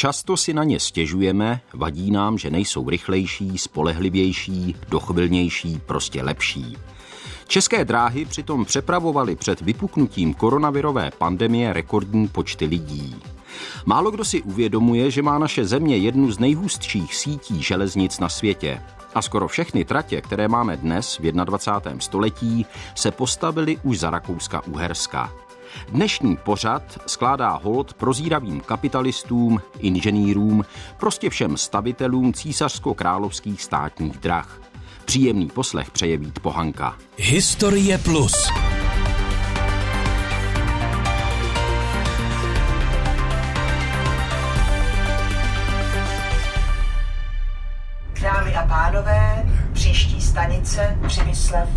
Často si na ně stěžujeme, vadí nám, že nejsou rychlejší, spolehlivější, dochvilnější, prostě lepší. České dráhy přitom přepravovaly před vypuknutím koronavirové pandemie rekordní počty lidí. Málo kdo si uvědomuje, že má naše země jednu z nejhustších sítí železnic na světě. A skoro všechny tratě, které máme dnes v 21. století, se postavily už za Rakouska-Uherska. Dnešní pořad skládá hold prozíravým kapitalistům, inženýrům, prostě všem stavitelům císařsko-královských státních drah. Příjemný poslech přeje Vít Pohanka. Historie plus. Dámy a pánové, příští stanice Přemyslev.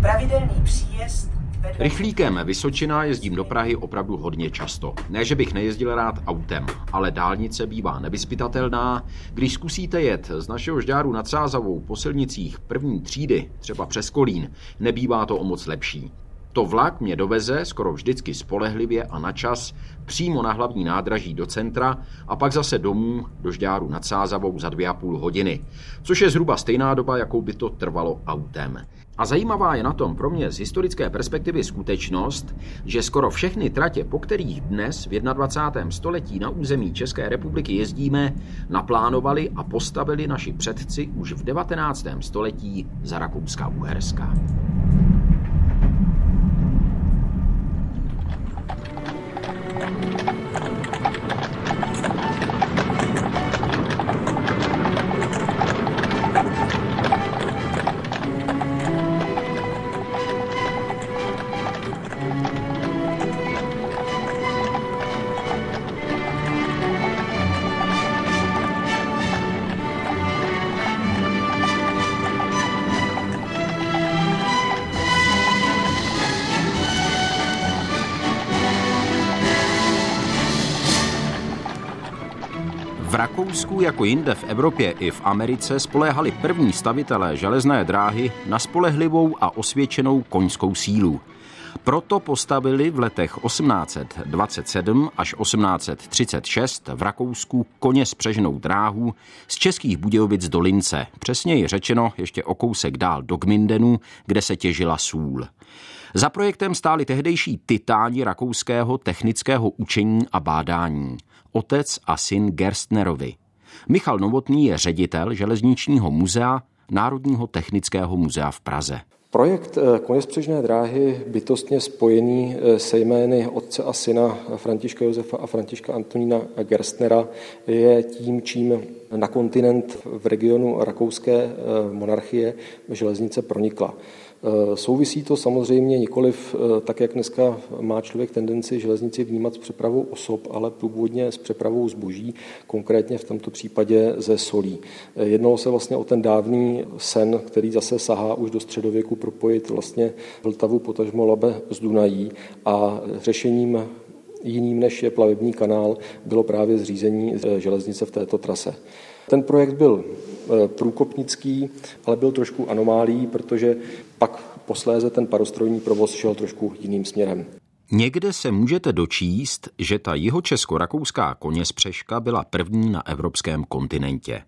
Pravidelný příjezd Rychlíkem Vysočina jezdím do Prahy opravdu hodně často. Ne, že bych nejezdil rád autem, ale dálnice bývá nevyspytatelná. Když zkusíte jet z našeho žďáru nad Sázavou po silnicích první třídy, třeba přes Kolín, nebývá to o moc lepší. To vlak mě doveze skoro vždycky spolehlivě a na čas přímo na hlavní nádraží do centra a pak zase domů do Žďáru nad Sázavou za dvě a půl hodiny, což je zhruba stejná doba, jakou by to trvalo autem. A zajímavá je na tom pro mě z historické perspektivy skutečnost, že skoro všechny tratě, po kterých dnes v 21. století na území České republiky jezdíme, naplánovali a postavili naši předci už v 19. století za Rakouska-Uherska. Rakousku jako jinde v Evropě i v Americe spoléhali první stavitelé železné dráhy na spolehlivou a osvědčenou koňskou sílu. Proto postavili v letech 1827 až 1836 v Rakousku koně spřežnou dráhu z českých Budějovic do Lince, přesněji řečeno ještě o kousek dál do Gmindenu, kde se těžila sůl. Za projektem stáli tehdejší titáni rakouského technického učení a bádání, otec a syn Gerstnerovi. Michal Novotný je ředitel železničního muzea Národního technického muzea v Praze. Projekt eh, Konespřežné dráhy bytostně spojený eh, se jmény otce a syna Františka Josefa a Františka Antonína Gerstnera je tím, čím na kontinent v regionu rakouské eh, monarchie železnice pronikla. Eh, souvisí to samozřejmě nikoliv eh, tak, jak dneska má člověk tendenci železnici vnímat s přepravou osob, ale původně s přepravou zboží, konkrétně v tomto případě ze solí. Eh, jednalo se vlastně o ten dávný sen, který zase sahá už do středověku propojit vlastně Vltavu potažmo Labe s Dunají a řešením jiným než je plavební kanál bylo právě zřízení železnice v této trase. Ten projekt byl e, průkopnický, ale byl trošku anomálí, protože pak posléze ten parostrojní provoz šel trošku jiným směrem. Někde se můžete dočíst, že ta jihočesko-rakouská koněspřeška byla první na evropském kontinentě.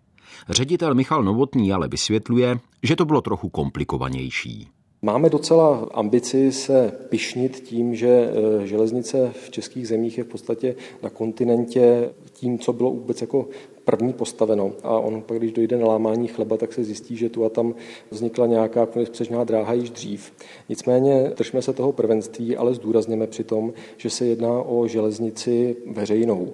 Ředitel Michal Novotný ale vysvětluje, že to bylo trochu komplikovanější. Máme docela ambici se pišnit tím, že e, železnice v českých zemích je v podstatě na kontinentě tím, co bylo vůbec jako první postaveno. A on pak, když dojde na lámání chleba, tak se zjistí, že tu a tam vznikla nějaká konečpřežná dráha již dřív. Nicméně držme se toho prvenství, ale zdůrazněme přitom, že se jedná o železnici veřejnou.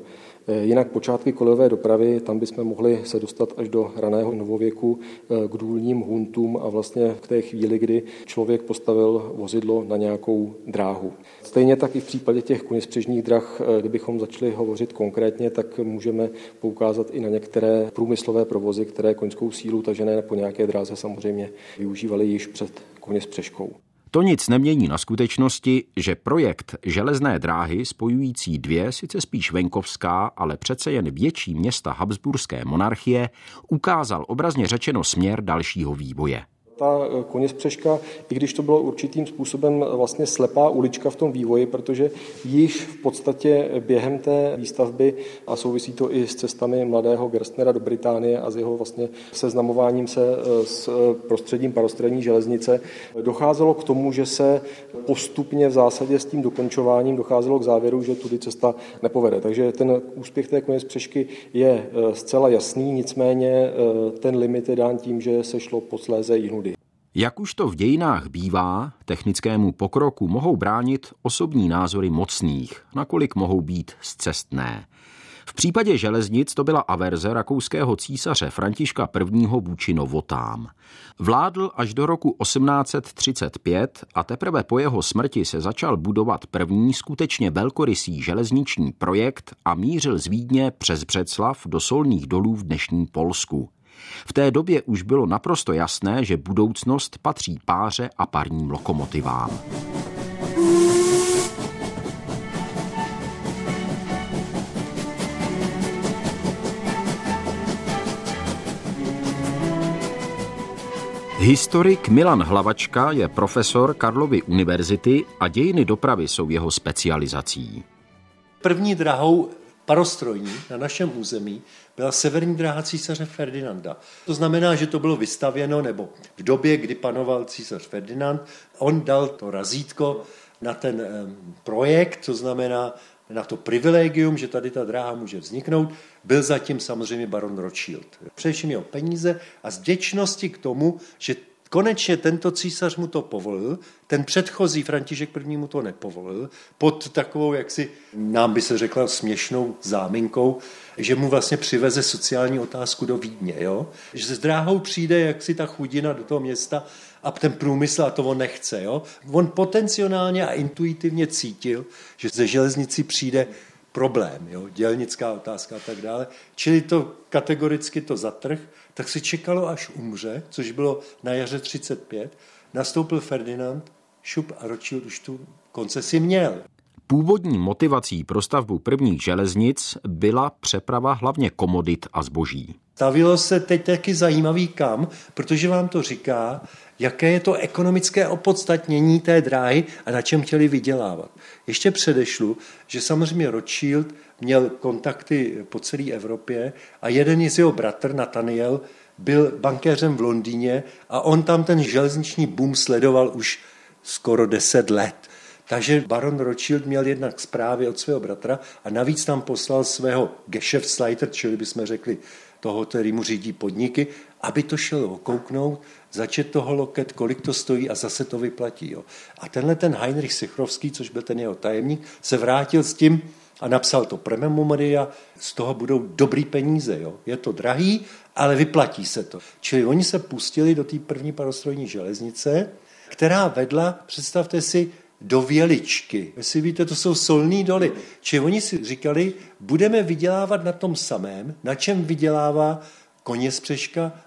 Eh, jinak počátky kolejové dopravy, tam bychom mohli se dostat až do raného novověku eh, k důlním huntům a vlastně k té chvíli, kdy člověk postavil vozidlo na nějakou dráhu. Stejně tak i v případě těch koněspřežních drah, eh, kdybychom začali hovořit konkrétně, tak můžeme poukázat i na některé průmyslové provozy, které koňskou sílu tažené po nějaké dráze samozřejmě využívaly již před koněspřežkou. To nic nemění na skutečnosti, že projekt železné dráhy spojující dvě, sice spíš venkovská, ale přece jen větší města Habsburské monarchie, ukázal obrazně řečeno směr dalšího vývoje. Ta koně spřeška, i když to bylo určitým způsobem vlastně slepá ulička v tom vývoji, protože již v podstatě během té výstavby, a souvisí to i s cestami mladého Gerstnera do Británie a s jeho vlastně seznamováním se s prostředím parostřední železnice, docházelo k tomu, že se postupně v zásadě s tím dokončováním docházelo k závěru, že tudy cesta nepovede. Takže ten úspěch té koně spřešky je zcela jasný, nicméně ten limit je dán tím, že se šlo posléze jinudy. Jak už to v dějinách bývá, technickému pokroku mohou bránit osobní názory mocných, nakolik mohou být zcestné. V případě železnic to byla averze rakouského císaře Františka I. vůči novotám. Vládl až do roku 1835 a teprve po jeho smrti se začal budovat první skutečně velkorysý železniční projekt a mířil z Vídně přes Břeclav do solných dolů v dnešním Polsku. V té době už bylo naprosto jasné, že budoucnost patří páře a parním lokomotivám. Historik Milan Hlavačka je profesor Karlovy univerzity a dějiny dopravy jsou jeho specializací. První drahou parostrojní na našem území byla severní dráha císaře Ferdinanda. To znamená, že to bylo vystavěno, nebo v době, kdy panoval císař Ferdinand, on dal to razítko na ten projekt, to znamená na to privilegium, že tady ta dráha může vzniknout, byl zatím samozřejmě baron Rothschild. Především jeho peníze a z k tomu, že Konečně tento císař mu to povolil, ten předchozí František I. mu to nepovolil, pod takovou, jaksi nám by se řekla, směšnou záminkou, že mu vlastně přiveze sociální otázku do Vídně. Jo? Že s dráhou přijde jaksi ta chudina do toho města a ten průmysl a to on nechce. Jo? On potenciálně a intuitivně cítil, že ze železnici přijde problém, jo? dělnická otázka a tak dále. Čili to kategoricky to zatrh, tak se čekalo, až umře, což bylo na jaře 35. Nastoupil Ferdinand, šup a Rothschild už tu koncesi měl. Původní motivací pro stavbu prvních železnic byla přeprava hlavně komodit a zboží. Stavilo se teď taky zajímavý kam, protože vám to říká, jaké je to ekonomické opodstatnění té dráhy a na čem chtěli vydělávat. Ještě předešlu, že samozřejmě Rothschild měl kontakty po celé Evropě a jeden z jeho bratr, Nathaniel, byl bankéřem v Londýně a on tam ten železniční boom sledoval už skoro deset let. Takže baron Rothschild měl jednak zprávy od svého bratra a navíc tam poslal svého Geschäftsleiter, čili bychom řekli toho, který mu řídí podniky, aby to šel okouknout, začet toho loket, kolik to stojí a zase to vyplatí. Jo. A tenhle ten Heinrich Sichrovský, což byl ten jeho tajemník, se vrátil s tím a napsal to prememoria, z toho budou dobrý peníze. Jo. Je to drahý, ale vyplatí se to. Čili oni se pustili do té první parostrojní železnice, která vedla, představte si, do Věličky. Jestli víte, to jsou solní doly. Či oni si říkali, budeme vydělávat na tom samém, na čem vydělává koně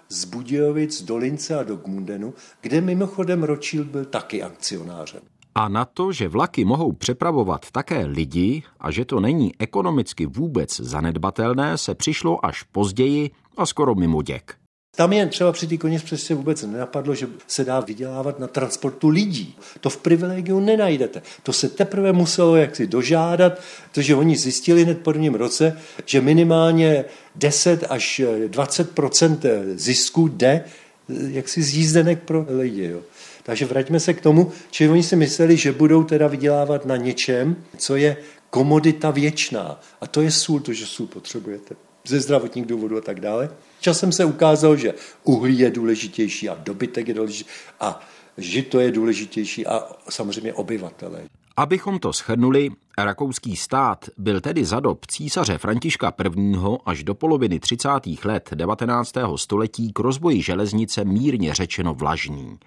z Budějovic, do Lince a do Gmundenu, kde mimochodem Rothschild byl taky akcionářem. A na to, že vlaky mohou přepravovat také lidi a že to není ekonomicky vůbec zanedbatelné, se přišlo až později a skoro mimo děk. Tam jen třeba při té koně přesně vůbec nenapadlo, že se dá vydělávat na transportu lidí. To v privilegiu nenajdete. To se teprve muselo jaksi dožádat, protože oni zjistili hned po prvním roce, že minimálně 10 až 20% zisku jde jaksi z jízdenek pro lidi. Jo. Takže vraťme se k tomu, že oni si mysleli, že budou teda vydělávat na něčem, co je komodita věčná. A to je sůl, to, že sůl potřebujete ze zdravotních důvodů a tak dále. Časem se ukázalo, že uhlí je důležitější a dobytek je důležitější a žito je důležitější a samozřejmě obyvatele. Abychom to shrnuli, rakouský stát byl tedy za dob císaře Františka I. až do poloviny 30. let 19. století k rozvoji železnice mírně řečeno vlažný.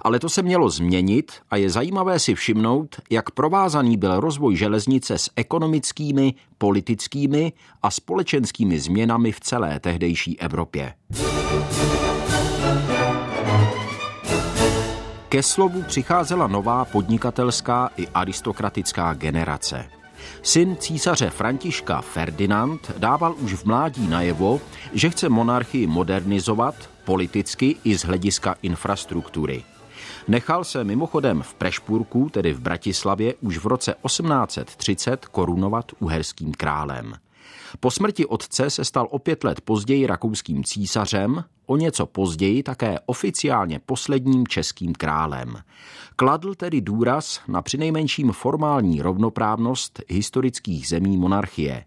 Ale to se mělo změnit a je zajímavé si všimnout, jak provázaný byl rozvoj železnice s ekonomickými, politickými a společenskými změnami v celé tehdejší Evropě. Ke slovu přicházela nová podnikatelská i aristokratická generace. Syn císaře Františka Ferdinand dával už v mládí najevo, že chce monarchii modernizovat politicky i z hlediska infrastruktury. Nechal se mimochodem v Prešpurku, tedy v Bratislavě, už v roce 1830 korunovat uherským králem. Po smrti otce se stal o pět let později rakouským císařem, o něco později také oficiálně posledním českým králem. Kladl tedy důraz na přinejmenším formální rovnoprávnost historických zemí monarchie.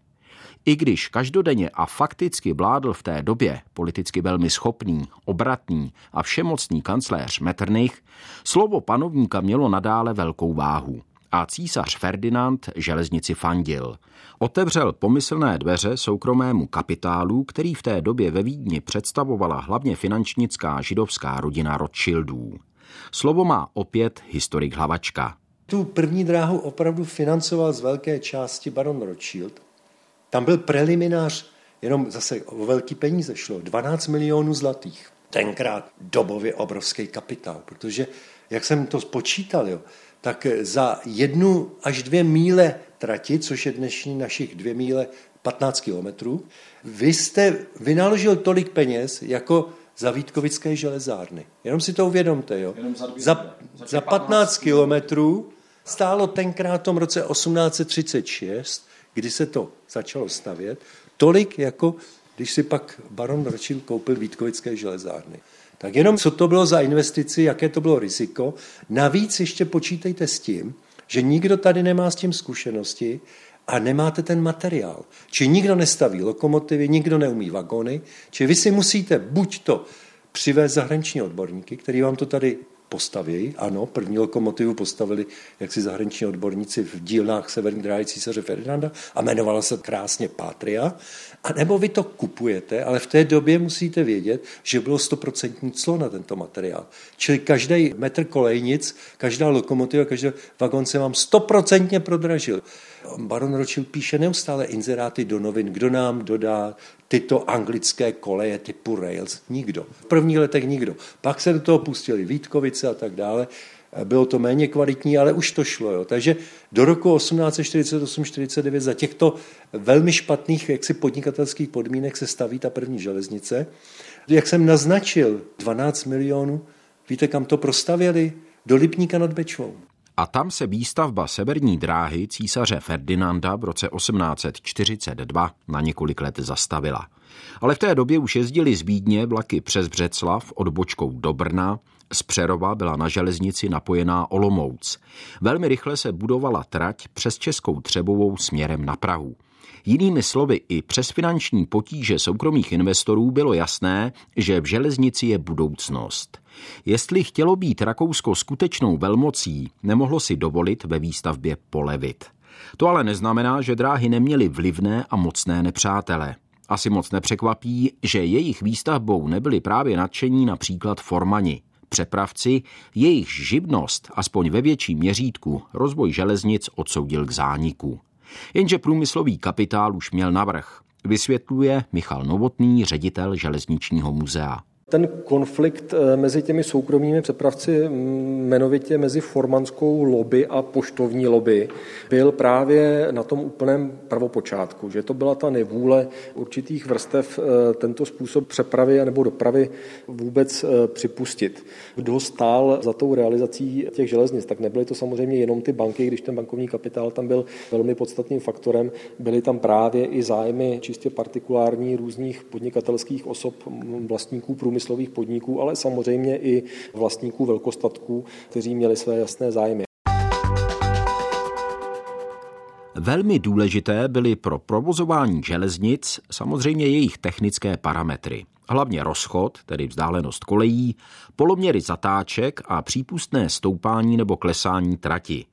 I když každodenně a fakticky vládl v té době politicky velmi schopný, obratný a všemocný kancléř Metternich, slovo panovníka mělo nadále velkou váhu a císař Ferdinand železnici fandil. Otevřel pomyslné dveře soukromému kapitálu, který v té době ve Vídni představovala hlavně finančnická židovská rodina Rothschildů. Slovo má opět historik Hlavačka. Tu první dráhu opravdu financoval z velké části baron Rothschild. Tam byl preliminář, jenom zase o velký peníze šlo, 12 milionů zlatých. Tenkrát dobově obrovský kapitál, protože, jak jsem to spočítal, jo, tak za jednu až dvě míle trati, což je dnešní našich dvě míle 15 kilometrů, vy jste vynaložil tolik peněz, jako za Vítkovické železárny. Jenom si to uvědomte, jo. Za, za, za 15 kilometrů stálo tenkrát v tom roce 1836, kdy se to začalo stavět, tolik jako když si pak baron Rothschild koupil Vítkovické železárny. Tak jenom co to bylo za investici, jaké to bylo riziko. Navíc ještě počítejte s tím, že nikdo tady nemá s tím zkušenosti a nemáte ten materiál. Či nikdo nestaví lokomotivy, nikdo neumí vagony, či vy si musíte buď to přivést zahraniční odborníky, který vám to tady postaví. Ano, první lokomotivu postavili jaksi zahraniční odborníci v dílnách Severní dráhy císaře Ferdinanda a jmenovala se krásně Patria. A nebo vy to kupujete, ale v té době musíte vědět, že bylo stoprocentní clo na tento materiál. Čili každý metr kolejnic, každá lokomotiva, každý vagon se vám stoprocentně prodražil. Baron Rothschild píše neustále inzeráty do novin, kdo nám dodá tyto anglické koleje typu Rails. Nikdo. V prvních letech nikdo. Pak se do toho pustili Vítkovice a tak dále. Bylo to méně kvalitní, ale už to šlo. Jo. Takže do roku 1848-49 za těchto velmi špatných jaksi podnikatelských podmínek se staví ta první železnice. Jak jsem naznačil, 12 milionů, víte, kam to prostavěli? Do Lipníka nad Bečvou. A tam se výstavba severní dráhy císaře Ferdinanda v roce 1842 na několik let zastavila. Ale v té době už jezdili z Vídně vlaky přes Břeclav odbočkou do Brna, z Přerova byla na železnici napojená Olomouc. Velmi rychle se budovala trať přes Českou Třebovou směrem na Prahu. Jinými slovy, i přes finanční potíže soukromých investorů bylo jasné, že v železnici je budoucnost. Jestli chtělo být Rakousko skutečnou velmocí, nemohlo si dovolit ve výstavbě polevit. To ale neznamená, že dráhy neměly vlivné a mocné nepřátele. Asi moc nepřekvapí, že jejich výstavbou nebyli právě nadšení například formani. Přepravci, jejich živnost, aspoň ve větším měřítku, rozvoj železnic odsoudil k zániku. Jenže průmyslový kapitál už měl navrh, vysvětluje Michal Novotný, ředitel železničního muzea. Ten konflikt eh, mezi těmi soukromými přepravci, jmenovitě mezi formanskou lobby a poštovní lobby, byl právě na tom úplném prvopočátku, že to byla ta nevůle určitých vrstev eh, tento způsob přepravy nebo dopravy vůbec eh, připustit. Kdo stál za tou realizací těch železnic, tak nebyly to samozřejmě jenom ty banky, když ten bankovní kapitál tam byl velmi podstatným faktorem, byly tam právě i zájmy čistě partikulární různých podnikatelských osob, vlastníků průmyslu průmyslových podniků, ale samozřejmě i vlastníků velkostatků, kteří měli své jasné zájmy. Velmi důležité byly pro provozování železnic samozřejmě jejich technické parametry. Hlavně rozchod, tedy vzdálenost kolejí, poloměry zatáček a přípustné stoupání nebo klesání trati.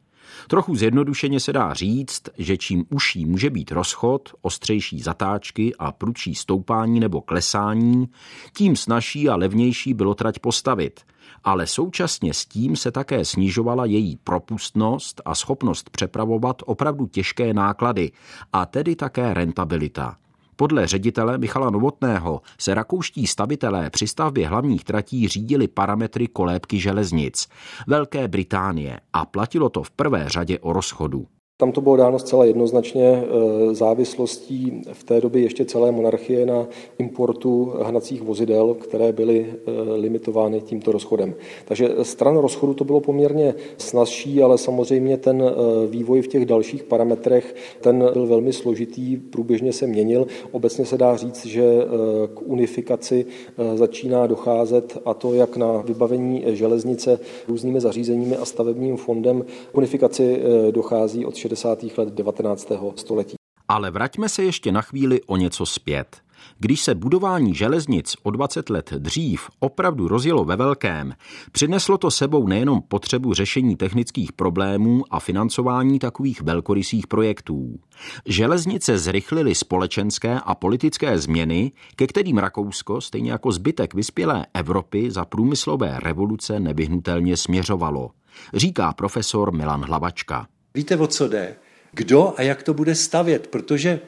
Trochu zjednodušeně se dá říct, že čím uší může být rozchod, ostřejší zatáčky a prudší stoupání nebo klesání, tím snažší a levnější bylo trať postavit. Ale současně s tím se také snižovala její propustnost a schopnost přepravovat opravdu těžké náklady, a tedy také rentabilita. Podle ředitele Michala Novotného se rakouští stavitelé při stavbě hlavních tratí řídili parametry kolébky železnic Velké Británie a platilo to v prvé řadě o rozchodu. Tam to bylo dáno zcela jednoznačně eh, závislostí v té době ještě celé monarchie na importu hnacích vozidel, které byly eh, limitovány tímto rozchodem. Takže stran rozchodu to bylo poměrně snazší, ale samozřejmě ten eh, vývoj v těch dalších parametrech, ten byl velmi složitý, průběžně se měnil. Obecně se dá říct, že k unifikaci začíná docházet a to jak na vybavení železnice různými zařízeními a stavebním fondem. K unifikaci dochází od 60. let 19. století. Ale vraťme se ještě na chvíli o něco zpět. Když se budování železnic o 20 let dřív opravdu rozjelo ve velkém, přineslo to sebou nejenom potřebu řešení technických problémů a financování takových velkorysých projektů. Železnice zrychlily společenské a politické změny, ke kterým Rakousko, stejně jako zbytek vyspělé Evropy, za průmyslové revoluce nevyhnutelně směřovalo, říká profesor Milan Hlavačka. Víte, o co jde? Kdo a jak to bude stavět, protože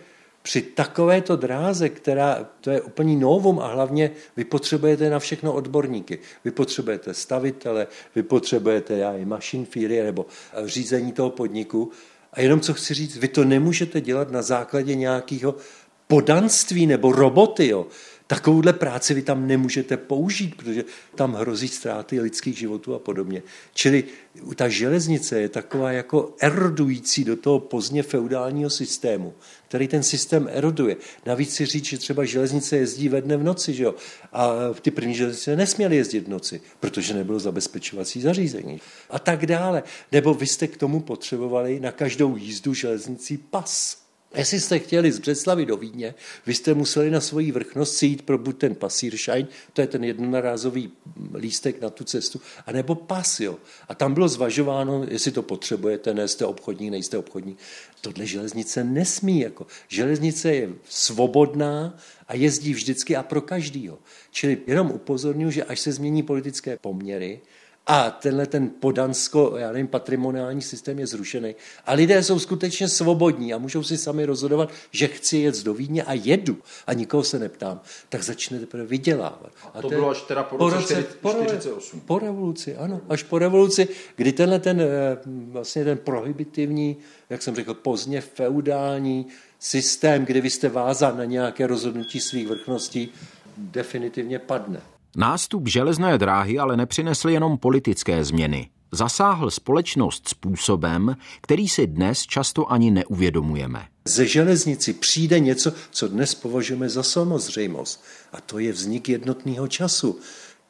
při takovéto dráze, která to je úplně novum a hlavně vy potřebujete na všechno odborníky. Vy potřebujete stavitele, vy potřebujete já i machine feary nebo řízení toho podniku. A jenom co chci říct, vy to nemůžete dělat na základě nějakého podanství nebo roboty. Jo. Takovouhle práci vy tam nemůžete použít, protože tam hrozí ztráty lidských životů a podobně. Čili ta železnice je taková jako erodující do toho pozdně feudálního systému, který ten systém eroduje. Navíc si říct, že třeba železnice jezdí ve dne v noci, že jo? a ty první železnice nesměly jezdit v noci, protože nebylo zabezpečovací zařízení. A tak dále. Nebo vy jste k tomu potřebovali na každou jízdu železnicí pas Jestli jste chtěli z Břeclavy do Vídně, vy jste museli na svoji vrchnost si jít pro buď ten pasíršajn, to je ten jednorázový lístek na tu cestu, anebo pas, jo. A tam bylo zvažováno, jestli to potřebujete, ne, jste obchodní, nejste obchodní. Tohle železnice nesmí, jako. Železnice je svobodná a jezdí vždycky a pro každýho. Čili jenom upozorňuji, že až se změní politické poměry, a tenhle ten podansko, já nevím, patrimoniální systém je zrušený. A lidé jsou skutečně svobodní a můžou si sami rozhodovat, že chci jet do Vídně a jedu a nikoho se neptám. Tak začne teprve vydělávat. A to a bylo až teda po, po roce 48. Po, revoluci, ano. Až po revoluci, kdy tenhle ten, eh, vlastně ten prohibitivní, jak jsem řekl, pozdně feudální systém, kdy vy jste vázán na nějaké rozhodnutí svých vrchností, definitivně padne. Nástup železné dráhy ale nepřinesl jenom politické změny. Zasáhl společnost způsobem, který si dnes často ani neuvědomujeme. Ze železnici přijde něco, co dnes považujeme za samozřejmost. A to je vznik jednotného času.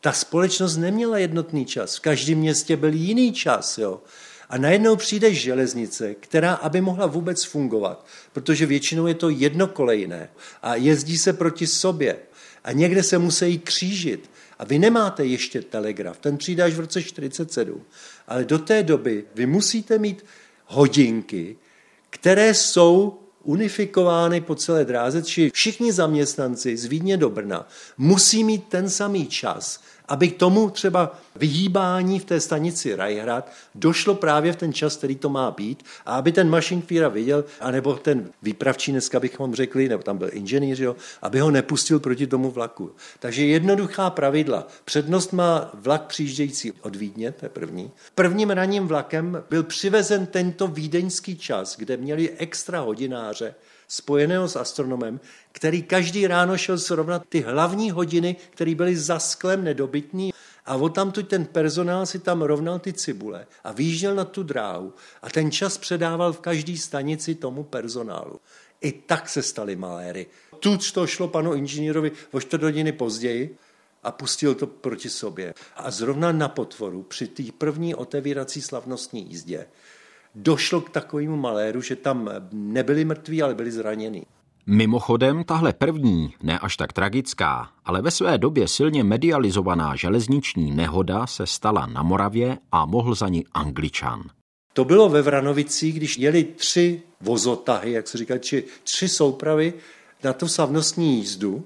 Ta společnost neměla jednotný čas. V každém městě byl jiný čas. Jo? A najednou přijde železnice, která, aby mohla vůbec fungovat, protože většinou je to jednokolejné a jezdí se proti sobě a někde se musí křížit. A vy nemáte ještě telegraf, ten přijde až v roce 47. Ale do té doby vy musíte mít hodinky, které jsou unifikovány po celé dráze, či všichni zaměstnanci z Vídně do Brna musí mít ten samý čas, aby k tomu třeba vyhýbání v té stanici Rajhrad došlo právě v ten čas, který to má být, a aby ten mašinfíra viděl, anebo ten výpravčí dneska bychom řekli, nebo tam byl inženýr, jo, aby ho nepustil proti tomu vlaku. Takže jednoduchá pravidla. Přednost má vlak přijíždějící od Vídně, to je první. Prvním ranním vlakem byl přivezen tento vídeňský čas, kde měli extra hodináře, spojeného s astronomem, který každý ráno šel srovnat ty hlavní hodiny, které byly za sklem nedobytný. A od tam ten personál si tam rovnal ty cibule a výjížděl na tu dráhu a ten čas předával v každé stanici tomu personálu. I tak se staly maléry. Tu to šlo panu inženýrovi o čtvrt hodiny později a pustil to proti sobě. A zrovna na potvoru při té první otevírací slavnostní jízdě došlo k takovému maléru, že tam nebyli mrtví, ale byli zraněni. Mimochodem, tahle první, ne až tak tragická, ale ve své době silně medializovaná železniční nehoda se stala na Moravě a mohl za ní Angličan. To bylo ve Vranovicích, když jeli tři vozotahy, jak se říká, či tři soupravy na tu slavnostní jízdu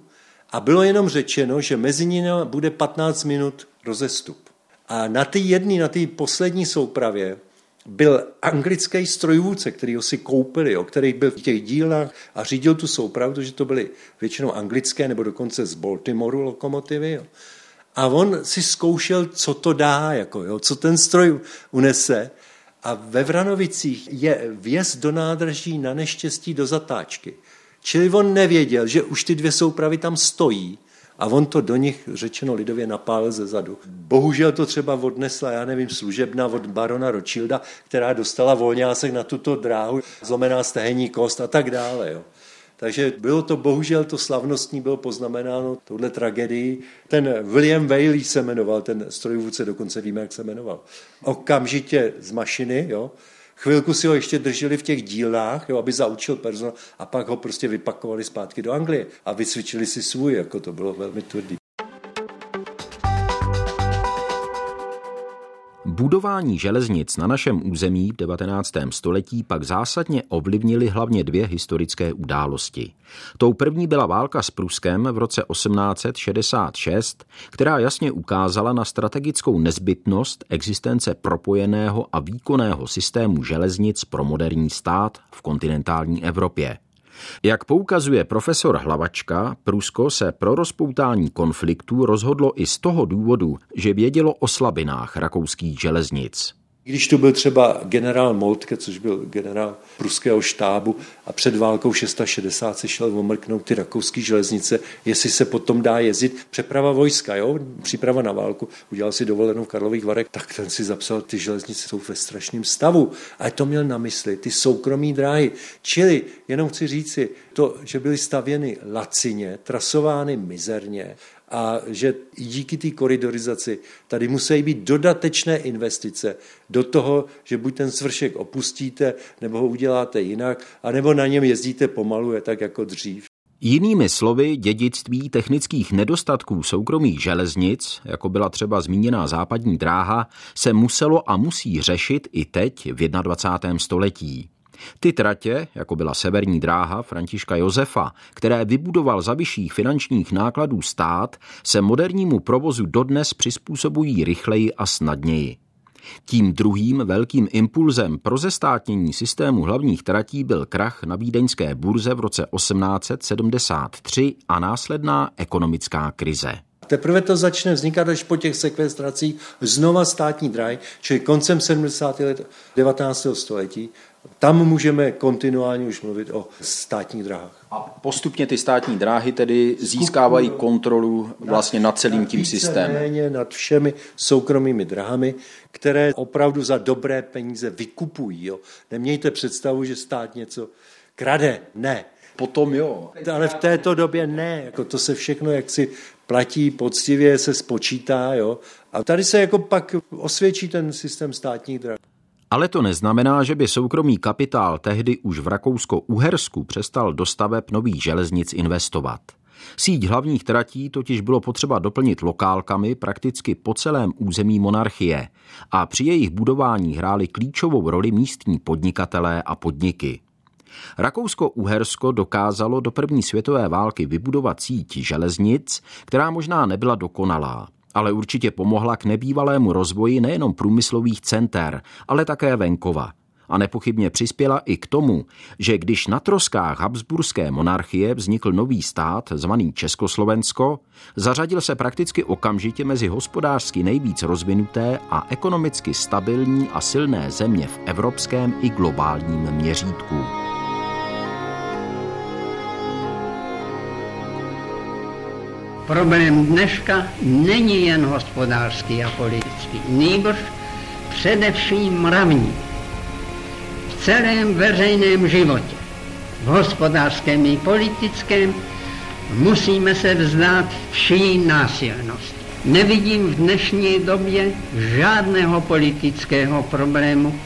a bylo jenom řečeno, že mezi nimi bude 15 minut rozestup. A na ty jedné, na té poslední soupravě byl anglický strojvůdce, který ho si koupili, jo, který byl v těch dílnách a řídil tu soupravu, protože to byly většinou anglické nebo dokonce z Baltimoreu lokomotivy. Jo. A on si zkoušel, co to dá, jako, jo, co ten stroj unese. A ve Vranovicích je vjezd do nádraží na neštěstí do zatáčky. Čili on nevěděl, že už ty dvě soupravy tam stojí a on to do nich, řečeno lidově, napálil ze zadu. Bohužel to třeba odnesla, já nevím, služebna od barona Rothschilda, která dostala volňásek na tuto dráhu, zlomená stehenní kost a tak dále. Jo. Takže bylo to, bohužel to slavnostní bylo poznamenáno touhle tragedii. Ten William Whaley se jmenoval, ten strojvůdce, dokonce víme, jak se jmenoval. Okamžitě z mašiny, jo, Chvilku si ho ještě drželi v těch dílnách, jo, aby zaučil personál a pak ho prostě vypakovali zpátky do Anglie a vycvičili si svůj, jako to bylo velmi tvrdý. Budování železnic na našem území v 19. století pak zásadně ovlivnily hlavně dvě historické události. Tou první byla válka s Pruskem v roce 1866, která jasně ukázala na strategickou nezbytnost existence propojeného a výkonného systému železnic pro moderní stát v kontinentální Evropě. Jak poukazuje profesor Hlavačka, Prusko se pro rozpoutání konfliktu rozhodlo i z toho důvodu, že vědělo o slabinách rakouských železnic. Když tu byl třeba generál Moltke, což byl generál pruského štábu a před válkou 660 se šel omrknout ty rakouské železnice, jestli se potom dá jezdit. Přeprava vojska, jo? příprava na válku, udělal si dovolenou v Karlových Varech, tak ten si zapsal, ty železnice jsou ve strašném stavu. A to měl na mysli, ty soukromí dráhy. Čili, jenom chci říci, to, že byly stavěny lacině, trasovány mizerně a že díky té koridorizaci tady musí být dodatečné investice do toho, že buď ten svršek opustíte, nebo ho uděláte jinak, anebo na něm jezdíte pomalu, je tak jako dřív. Jinými slovy, dědictví technických nedostatků soukromých železnic, jako byla třeba zmíněná západní dráha, se muselo a musí řešit i teď v 21. století. Ty tratě, jako byla severní dráha Františka Josefa, které vybudoval za vyšších finančních nákladů stát, se modernímu provozu dodnes přizpůsobují rychleji a snadněji. Tím druhým velkým impulzem pro zestátnění systému hlavních tratí byl krach na vídeňské burze v roce 1873 a následná ekonomická krize. Teprve to začne vznikat až po těch sekvestracích znova státní draj, čili koncem 70. let 19. století, tam můžeme kontinuálně už mluvit o státních dráhách. A postupně ty státní dráhy tedy získávají kontrolu vlastně nad celým tím systémem. Méně nad všemi soukromými drahami, které opravdu za dobré peníze vykupují. Jo. Nemějte představu, že stát něco krade. Ne. Potom jo. Ale v této době ne. Jako to se všechno jaksi platí poctivě, se spočítá. Jo. A tady se jako pak osvědčí ten systém státních drah. Ale to neznamená, že by soukromý kapitál tehdy už v Rakousko-Uhersku přestal do staveb nových železnic investovat. Síť hlavních tratí totiž bylo potřeba doplnit lokálkami prakticky po celém území monarchie a při jejich budování hrály klíčovou roli místní podnikatelé a podniky. Rakousko-Uhersko dokázalo do první světové války vybudovat síť železnic, která možná nebyla dokonalá, ale určitě pomohla k nebývalému rozvoji nejenom průmyslových center, ale také venkova. A nepochybně přispěla i k tomu, že když na troskách Habsburské monarchie vznikl nový stát, zvaný Československo, zařadil se prakticky okamžitě mezi hospodářsky nejvíc rozvinuté a ekonomicky stabilní a silné země v evropském i globálním měřítku. Problém dneška není jen hospodářský a politický, nýbrž především mravní. V celém veřejném životě, v hospodářském i politickém, musíme se vzdát vší násilnosti. Nevidím v dnešní době žádného politického problému,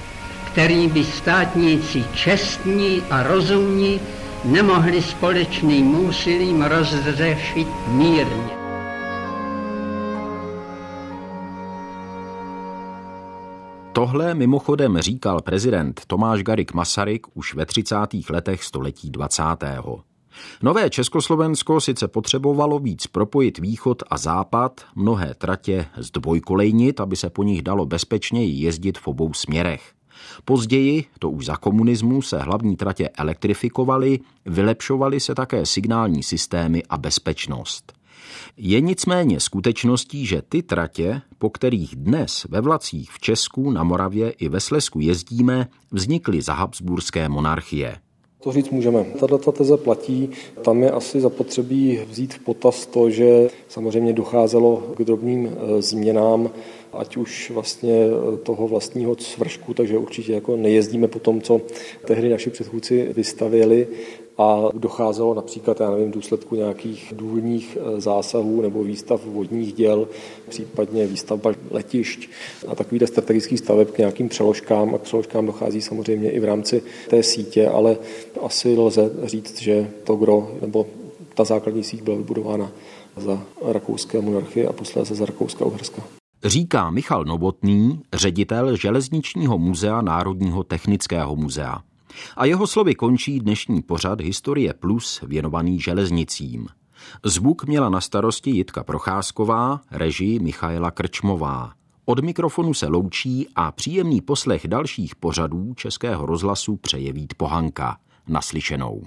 který by státníci čestní a rozumní nemohli společným úsilím rozřešit mírně. Tohle mimochodem říkal prezident Tomáš Garik Masaryk už ve 30. letech století 20. Nové Československo sice potřebovalo víc propojit východ a západ, mnohé tratě zdvojkolejnit, aby se po nich dalo bezpečněji jezdit v obou směrech. Později, to už za komunismu, se hlavní tratě elektrifikovaly, vylepšovaly se také signální systémy a bezpečnost. Je nicméně skutečností, že ty tratě, po kterých dnes ve vlacích v Česku, na Moravě i ve Slesku jezdíme, vznikly za Habsburské monarchie. To říct můžeme. Tato teze platí. Tam je asi zapotřebí vzít v potaz to, že samozřejmě docházelo k drobným e, změnám, ať už vlastně e, toho vlastního svršku, takže určitě jako nejezdíme po tom, co tehdy naši předchůdci vystavěli, a docházelo například, já nevím, v důsledku nějakých důlních eh, zásahů nebo výstav vodních děl, případně výstavba letišť a takových strategických staveb k nějakým přeložkám a k přeložkám dochází samozřejmě i v rámci té sítě, ale asi lze říct, že to gro nebo ta základní síť byla vybudována za rakouské monarchie a posléze za Rakouska Uherska. Říká Michal Novotný, ředitel Železničního muzea Národního technického muzea. A jeho slovy končí dnešní pořad Historie Plus věnovaný železnicím. Zvuk měla na starosti Jitka Procházková, režii Michaela Krčmová. Od mikrofonu se loučí a příjemný poslech dalších pořadů Českého rozhlasu přeje Vít Pohanka. Naslyšenou.